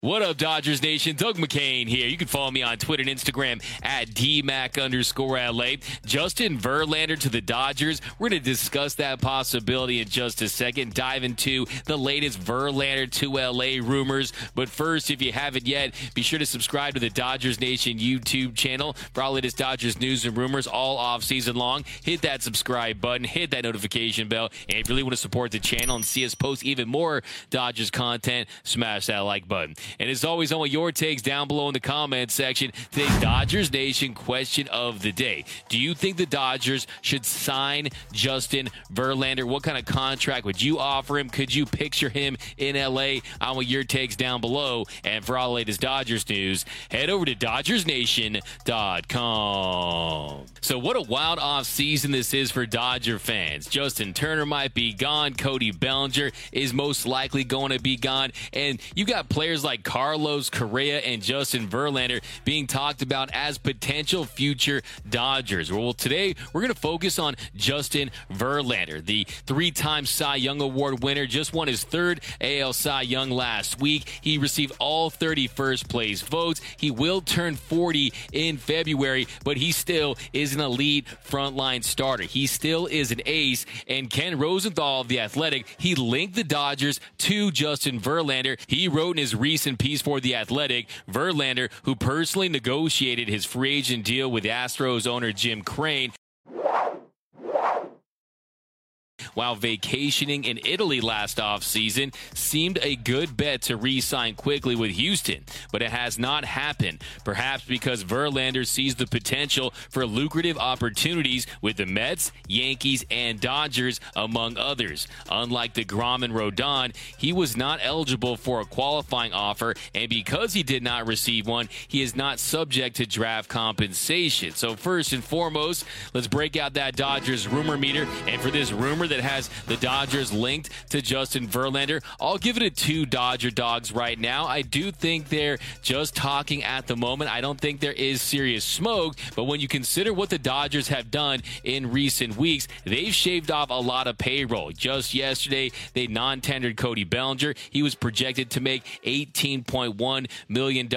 What up, Dodgers Nation? Doug McKain here. You can follow me on Twitter and Instagram at DMAC underscore LA. Justin Verlander to the Dodgers. We're going to discuss that possibility in just a second. Dive into the latest Verlander to LA rumors. But first, if you haven't yet, be sure to subscribe to the Dodgers Nation YouTube channel for all latest Dodgers news and rumors all off season long. Hit that subscribe button, hit that notification bell. And if you really want to support the channel and see us post even more Dodgers content, smash that like button. And as always, want your takes down below in the comments section. Today's Dodgers Nation question of the day. Do you think the Dodgers should sign Justin Verlander? What kind of contract would you offer him? Could you picture him in LA? I want your takes down below. And for all the latest Dodgers news, head over to DodgersNation.com. So, what a wild off season this is for Dodger fans. Justin Turner might be gone. Cody Bellinger is most likely going to be gone. And you got players like Carlos Correa and Justin Verlander being talked about as potential future Dodgers. Well, today we're going to focus on Justin Verlander, the three time Cy Young Award winner, just won his third AL Cy Young last week. He received all 30 first place votes. He will turn 40 in February, but he still is an elite frontline starter. He still is an ace. And Ken Rosenthal of The Athletic, he linked the Dodgers to Justin Verlander. He wrote in his recent piece for The Athletic, Verlander, who personally negotiated his free agent deal with Astros owner Jim Crane, while vacationing in Italy last offseason seemed a good bet to re sign quickly with Houston, but it has not happened. Perhaps because Verlander sees the potential for lucrative opportunities with the Mets, Yankees, and Dodgers, among others. Unlike the DeGrom and Rodon, he was not eligible for a qualifying offer, and because he did not receive one, he is not subject to draft compensation. So, first and foremost, let's break out that Dodgers rumor meter. And for this rumor that has the Dodgers linked to Justin Verlander. I'll give it a two Dodger dogs right now. I do think they're just talking at the moment. I don't think there is serious smoke, but when you consider what the Dodgers have done in recent weeks, they've shaved off a lot of payroll. Just yesterday, they non tendered Cody Bellinger. He was projected to make $18.1 million.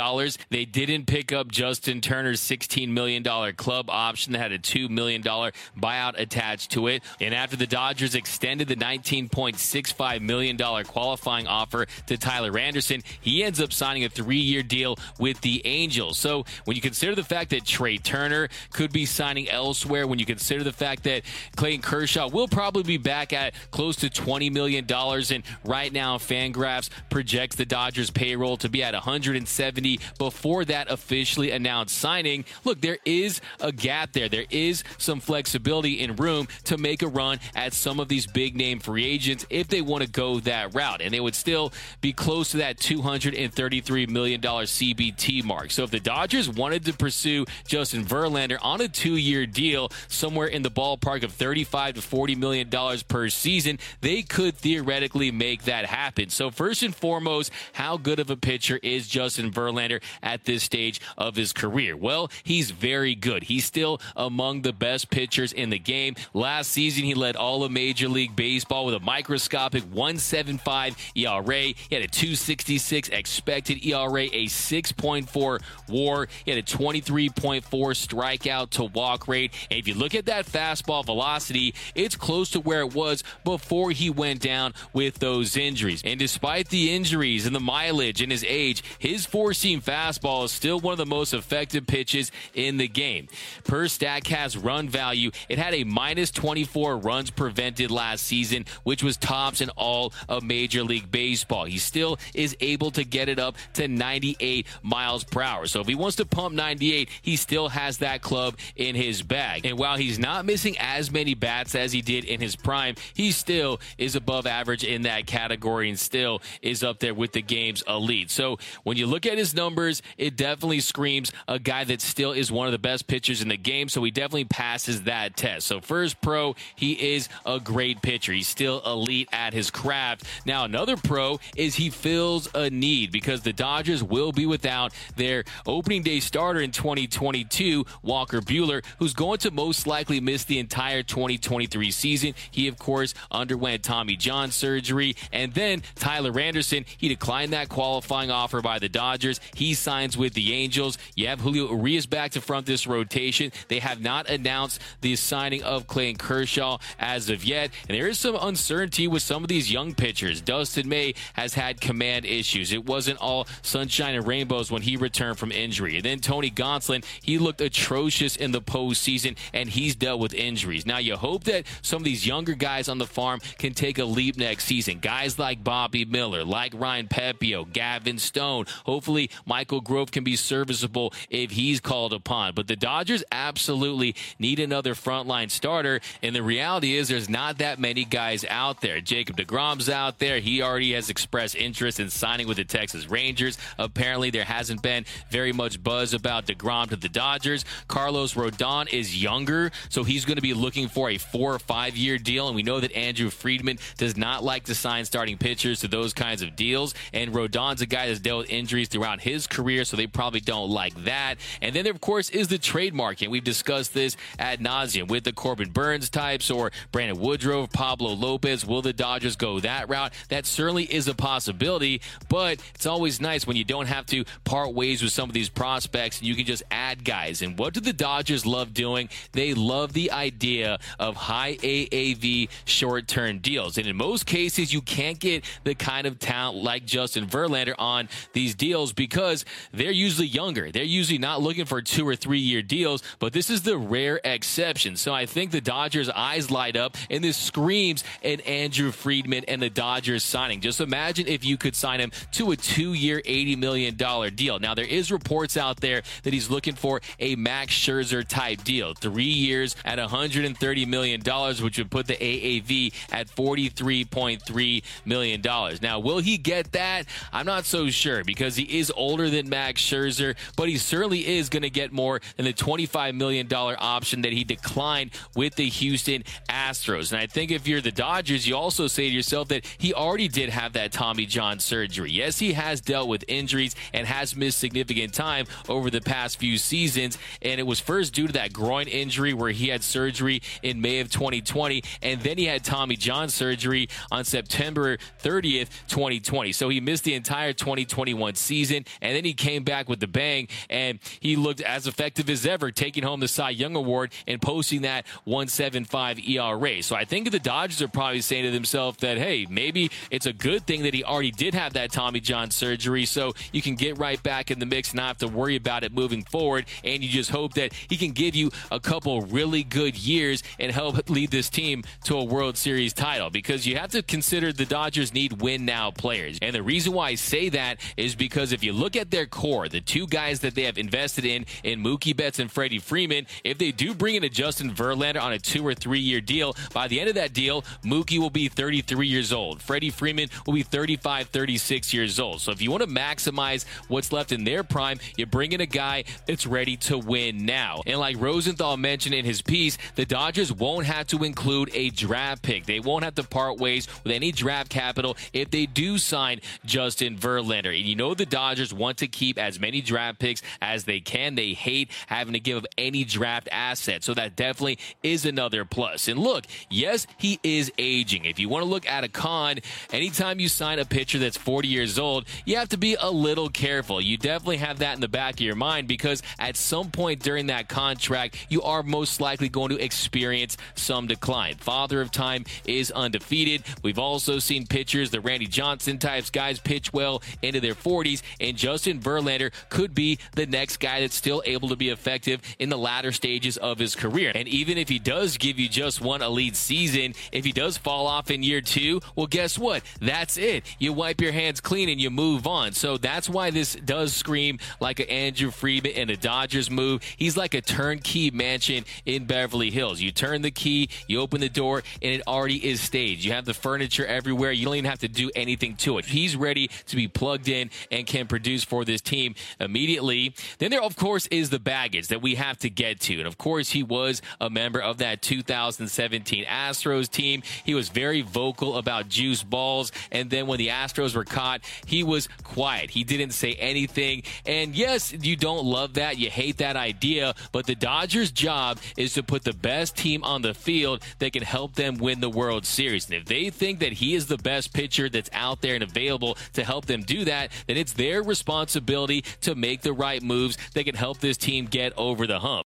They didn't pick up Justin Turner's $16 million club option that had a $2 million buyout attached to it. And after the Dodgers extended the $19.65 million qualifying offer to Tyler Anderson, he ends up signing a three year deal with the Angels. So when you consider the fact that Trea Turner could be signing elsewhere, when you consider the fact that Clayton Kershaw will probably be back at close to $20 million, and right now Fangraphs projects the Dodgers payroll to be at 170 before that officially announced signing. Look, there is a gap there. There is some flexibility in room to make a run at some of these big name free agents if they want to go that route. And they would still be close to that $233 million CBT mark. So if the Dodgers wanted to pursue Justin Verlander on a two year deal, somewhere in the ballpark of 35 to $40 million per season, they could theoretically make that happen. So, first and foremost, how good of a pitcher is Justin Verlander at this stage of his career? Well, he's very good. He's still among the best pitchers in the game. Last season, he led all of Major League Baseball with a microscopic 175 ERA. He had a 266 expected ERA, a 6.4 war. He had a 23.4 strikeout to walk rate. And if you look at that fastball velocity, it's close to where it was before he went down with those injuries. And despite the injuries and the mileage and his age, his four seam fastball is still one of the most effective pitches in the game. Per StatCast run value, it had a minus 24 runs prevented did last season, which was tops in all of Major League Baseball. He still is able to get it up to 98 miles per hour. So if he wants to pump 98, he still has that club in his bag. And while he's not missing as many bats as he did in his prime, he still is above average in that category and still is up there with the game's elite. So when you look at his numbers, it definitely screams a guy that still is one of the best pitchers in the game. So he definitely passes that test. So his pro, he is a great pitcher. He's still elite at his craft. Now, another pro is he fills a need because the Dodgers will be without their opening day starter in 2022, Walker Buehler, who's going to most likely miss the entire 2023 season. He, of course, underwent Tommy John surgery. And then Tyler Anderson, he declined that qualifying offer by the Dodgers. He signs with the Angels. You have Julio Urias back to front this rotation. They have not announced the signing of Clayton Kershaw as of yet. And there is some uncertainty with some of these young pitchers. Dustin May has had command issues. It wasn't all sunshine and rainbows when he returned from injury. And then Tony Gonsolin, he looked atrocious in the postseason, and he's dealt with injuries. Now, you hope that some of these younger guys on the farm can take a leap next season. Guys like Bobby Miller, like Ryan Pepiot, Gavin Stone. Hopefully, Michael Grove can be serviceable if he's called upon. But the Dodgers absolutely need another frontline starter. And the reality is, there's not that many guys out there. Jacob DeGrom's out there. He already has expressed interest in signing with the Texas Rangers. Apparently, there hasn't been very much buzz about DeGrom to the Dodgers. Carlos Rodon is younger, so he's going to be looking for a four or five year deal. And we know that Andrew Friedman does not like to sign starting pitchers to those kinds of deals. And Rodon's a guy that's dealt with injuries throughout his career, so they probably don't like that. And then there, of course, is the trade market. We've discussed this ad nauseum with the Corbin Burnes types or Brandon Woodruff, Pablo Lopez. Will the Dodgers go that route? That certainly is a possibility, but it's always nice when you don't have to part ways with some of these prospects and you can just add guys. And what do the Dodgers love doing? They love the idea of high AAV short term deals. And in most cases, you can't get the kind of talent like Justin Verlander on these deals because they're usually younger. They're usually not looking for two or three year deals, but this is the rare exception. So I think the Dodgers' eyes light up and this screams an Andrew Friedman and the Dodgers signing. Just imagine if you could sign him to a two year, $80 million deal. Now, there is reports out there that he's looking for a Max Scherzer type deal. Three years at $130 million, which would put the AAV at $43.3 million. Now, will he get that? I'm not so sure because he is older than Max Scherzer, but he certainly is going to get more than the $25 million option that he declined with the Houston Astros. And I think if you're the Dodgers, you also say to yourself that he already did have that Tommy John surgery. Yes, he has dealt with injuries and has missed significant time over the past few seasons. And it was first due to that groin injury where he had surgery in May of 2020. And then he had Tommy John surgery on September 30th, 2020. So he missed the entire 2021 season. And then he came back with the bang and he looked as effective as ever, taking home the Cy Young Award and posting that 175 ERA. So think the Dodgers are probably saying to themselves that, hey, maybe it's a good thing that he already did have that Tommy John surgery so you can get right back in the mix and not have to worry about it moving forward. And you just hope that he can give you a couple really good years and help lead this team to a World Series title because you have to consider the Dodgers need win now players. And the reason why I say that is because if you look at their core, the two guys that they have invested in, in Mookie Betts and Freddie Freeman, if they do bring in a Justin Verlander on a two or three year deal, by the end of that deal, Mookie will be 33 years old. Freddie Freeman will be 35, 36 years old. So if you want to maximize what's left in their prime, you bring in a guy that's ready to win now. And like Rosenthal mentioned in his piece, the Dodgers won't have to include a draft pick. They won't have to part ways with any draft capital if they do sign Justin Verlander. And you know the Dodgers want to keep as many draft picks as they can. They hate having to give up any draft asset. So that definitely is another plus. And look, yes, he is aging. If you want to look at a con, anytime you sign a pitcher that's 40 years old, you have to be a little careful. You definitely have that in the back of your mind because at some point during that contract, you are most likely going to experience some decline. Father of Time is undefeated. We've also seen pitchers, the Randy Johnson types, guys pitch well into their 40s, and Justin Verlander could be the next guy that's still able to be effective in the latter stages of his career. And even if he does give you just one elite season, season. If he does fall off in year two, well, guess what? That's it. You wipe your hands clean and you move on. So that's why this does scream like an Andrew Friedman and a Dodgers move. He's like a turnkey mansion in Beverly Hills. You turn the key, you open the door, and it already is staged. You have the furniture everywhere. You don't even have to do anything to it. He's ready to be plugged in and can produce for this team immediately. Then there, of course, is the baggage that we have to get to. And of course, he was a member of that 2017 Astros team. He was very vocal about juice balls. And then when the Astros were caught, he was quiet. He didn't say anything. And yes, you don't love that. You hate that idea. But the Dodgers' job is to put the best team on the field that can help them win the World Series. And if they think that he is the best pitcher that's out there and available to help them do that, then it's their responsibility to make the right moves that can help this team get over the hump.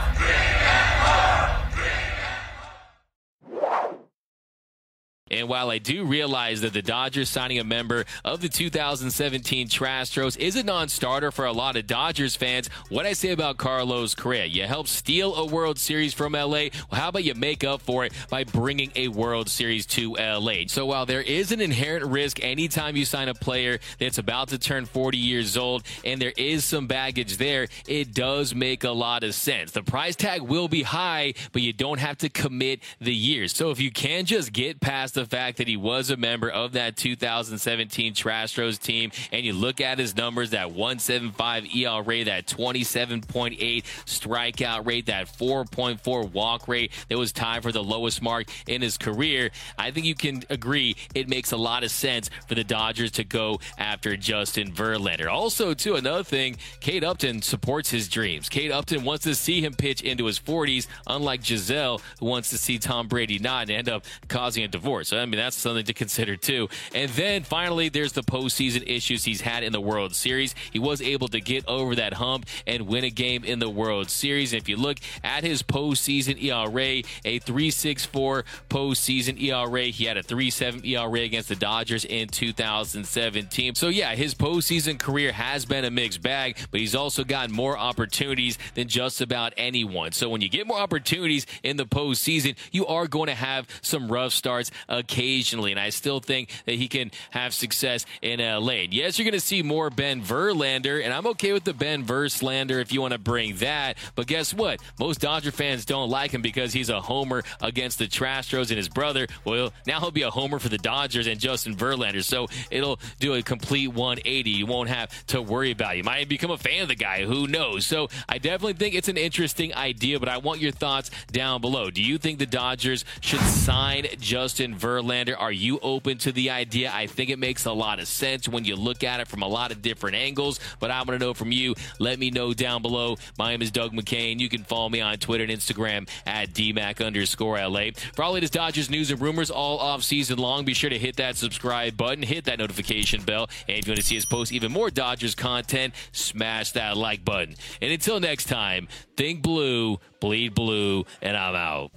And while I do realize that the Dodgers signing a member of the 2017 Trashtros is a non starter for a lot of Dodgers fans, what I say about Carlos Correa? You help steal a World Series from LA. Well, how about you make up for it by bringing a World Series to LA? So while there is an inherent risk anytime you sign a player that's about to turn 40 years old and there is some baggage there, it does make a lot of sense. The price tag will be high, but you don't have to commit the years. So if you can just get past the fact that he was a member of that 2017 Trashtros team, and you look at his numbers that 175 ERA, that 27.8 strikeout rate, that 4.4 walk rate that was tied for the lowest mark in his career, I think you can agree it makes a lot of sense for the Dodgers to go after Justin Verlander. Also, too, another thing, Kate Upton supports his dreams. Kate Upton wants to see him pitch into his 40s, unlike Gisele, who wants to see Tom Brady not and end up causing a divorce. So, I mean, that's something to consider too. And then finally, there's the postseason issues he's had in the World Series. He was able to get over that hump and win a game in the World Series. If you look at his postseason ERA, a 3.64 postseason ERA, he had a 3.7 ERA against the Dodgers in 2017. So yeah, his postseason career has been a mixed bag, but he's also gotten more opportunities than just about anyone. So when you get more opportunities in the postseason, you are going to have some rough starts occasionally. And I still think that he can have success in LA. Yes, you're going to see more Ben Verlander, and I'm okay with the Ben Verlander if you want to bring that. But guess what? Most Dodger fans don't like him because he's a homer against the Trashtros and his brother. Well, now he'll be a homer for the Dodgers and Justin Verlander. So it'll do a complete 180. You won't have to worry about it. You might become a fan of the guy. Who knows? So I definitely think it's an interesting idea, but I want your thoughts down below. Do you think the Dodgers should sign Justin Verlander? Verlander. Are you open to the idea? I think it makes a lot of sense when you look at it from a lot of different angles, but I want to know from you. Let me know down below. My name is Doug McKain. You can follow me on Twitter and Instagram at DMAC underscore LA. For all latest Dodgers news and rumors all off season long, be sure to hit that subscribe button, hit that notification bell, and if you want to see us post even more Dodgers content, smash that like button. And until next time, think blue, bleed blue, and I'm out.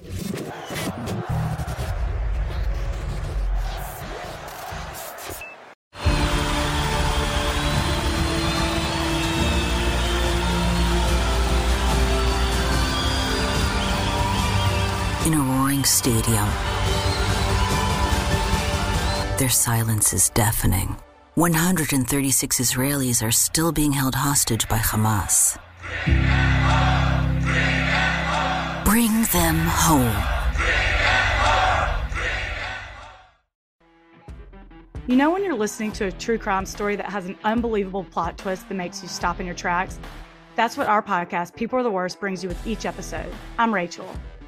Stadium. Their silence is deafening. 136 Israelis are still being held hostage by Hamas. Bring them home. You know, when you're listening to a true crime story that has an unbelievable plot twist that makes you stop in your tracks? That's what our podcast, People Are the Worst, brings you with each episode. I'm Rachel.